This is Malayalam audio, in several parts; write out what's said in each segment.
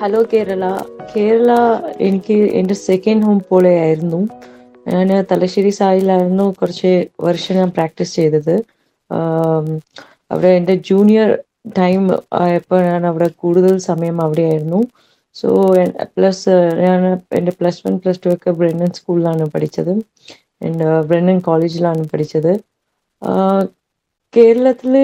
ഹലോ കേരള കേരള എനിക്ക് എന്റെ സെക്കൻഡ് ഹോം പോലെയായിരുന്നു ഞാൻ തലശ്ശേരി സായിലായിരുന്നു കുറച്ച് വർഷം ഞാൻ പ്രാക്ടീസ് ചെയ്തത്. അവിടെ എന്റെ ജൂനിയർ ടൈം ആയപ്പോൾ ഞാൻ അവിടെ കൂടുതൽ സമയം അവിടെയായിരുന്നു. സോ പ്ലസ് ഞാൻ എന്റെ പ്ലസ് വൺ പ്ലസ് ടു ഒക്കെ ബ്രണ്ണൻ സ്കൂളിലാണ് പഠിച്ചത്. ആൻഡ് ബ്രണ്ണൻ കോളേജിലാണ് പഠിച്ചത്. കേരളത്തിൽ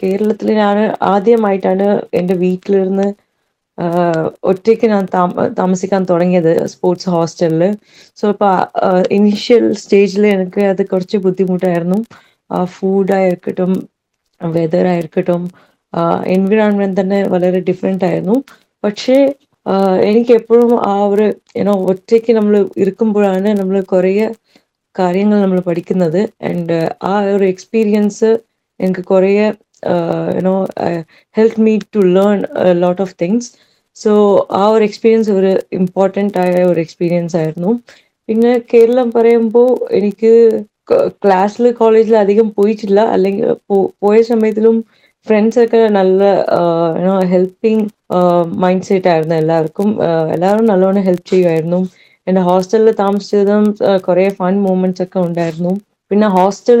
കേരളത്തിൽ ഞാൻ ആദ്യമായിട്ടാണ് എന്റെ വീട്ടിലിരുന്ന് ഒറ്റയ്ക്ക് ഞാൻ താമ താമസിക്കാൻ തുടങ്ങിയത് സ്പോർട്സ് ഹോസ്റ്റലിൽ സോ അപ്പോൾ ഇനീഷ്യൽ സ്റ്റേജിൽ എനിക്ക് അത് കുറച്ച് ബുദ്ധിമുട്ടായിരുന്നു. ഫുഡായിരിക്കട്ടും വെതർ ആയിരിക്കട്ടും എൻവിറോൺമെന്റ് തന്നെ വളരെ ഡിഫറെന്റ് ആയിരുന്നു. പക്ഷേ എനിക്ക് എപ്പോഴും ആ ഒരു ഏനോ ഒറ്റയ്ക്ക് നമ്മൾ ഇരിക്കുമ്പോഴാണ് നമ്മൾ കുറേ കാര്യങ്ങൾ നമ്മൾ പഠിക്കുന്നത്. ആൻഡ് ആ ഒരു എക്സ്പീരിയൻസ് എനിക്ക് കുറേ you know help me to learn lot of things so ആ ഒരു എക്സ്പീരിയൻസ് ഒരു ഇമ്പോർട്ടന്റ് ആയ ഒരു എക്സ്പീരിയൻസ് ആയിരുന്നു. പിന്നെ കേരളം പറയുമ്പോൾ എനിക്ക് ക്ലാസ്സിൽ കോളേജിൽ അധികം പോയിട്ടില്ല. അല്ലെങ്കിൽ പോയ സമയത്തിലും ഫ്രണ്ട്സ് ഒക്കെ നല്ല യുനോ ഹെൽപ്പിംഗ് മൈൻഡ് സെറ്റ് ആയിരുന്നു എല്ലാവർക്കും. എല്ലാവരും നല്ലോണം ഹെൽപ്പ് ചെയ്യുമായിരുന്നു. എന്റെ ഹോസ്റ്റലിൽ താമസിച്ചതും കുറേ ഫൺ മൂമെന്റ്സ് ഒക്കെ ഉണ്ടായിരുന്നു. പിന്നെ ഹോസ്റ്റൽ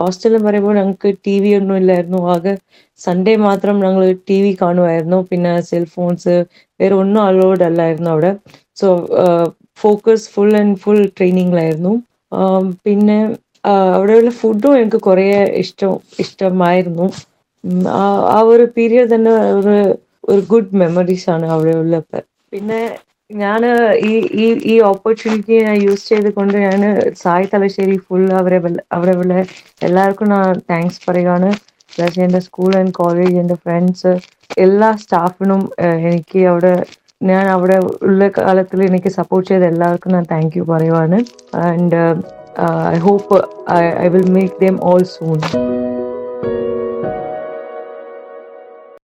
ഹോസ്റ്റൽ പറയുമ്പോൾ ഞങ്ങൾക്ക് ടി വി ഒന്നും ഇല്ലായിരുന്നു. ആകെ സൺഡേ മാത്രം ഞങ്ങൾ ടി വി കാണുമായിരുന്നു. പിന്നെ സെൽഫോൺസ് വേറെ ഒന്നും അലോഡ് അല്ലായിരുന്നു അവിടെ. So focus full and full ട്രെയിനിങ്ങിലായിരുന്നു പിന്നെ അവിടെയുള്ള ഫുഡും എനിക്ക് കുറേ ഇഷ്ടം ഇഷ്ടമായിരുന്നു. ആ ഒരു പീരിയഡ് തന്നെ ഒരു ഒരു ഗുഡ് മെമ്മറീസ് ആണ് അവിടെയുള്ള പിന്നെ ഞാൻ ഈ ഈ ഈ ഓപ്പർച്യൂണിറ്റി ഞാൻ യൂസ് ചെയ്തുകൊണ്ട് ഞാൻ സായി തലശ്ശേരി ഫുൾ അവരെ അവിടെ ഉള്ള എല്ലാവർക്കും ഞാൻ താങ്ക്സ് പറയുകയാണ്. പ്ലസ് എന്റെ സ്കൂൾ ആൻഡ് കോളേജ് എന്റെ ഫ്രണ്ട്സ് എല്ലാ സ്റ്റാഫിനും എനിക്ക് അവിടെ ഞാൻ അവിടെ ഉള്ള കാലത്തിൽ എനിക്ക് സപ്പോർട്ട് ചെയ്ത എല്ലാവർക്കും ഞാൻ താങ്ക് യു പറയുവാണ്. And I hope I will make them all soon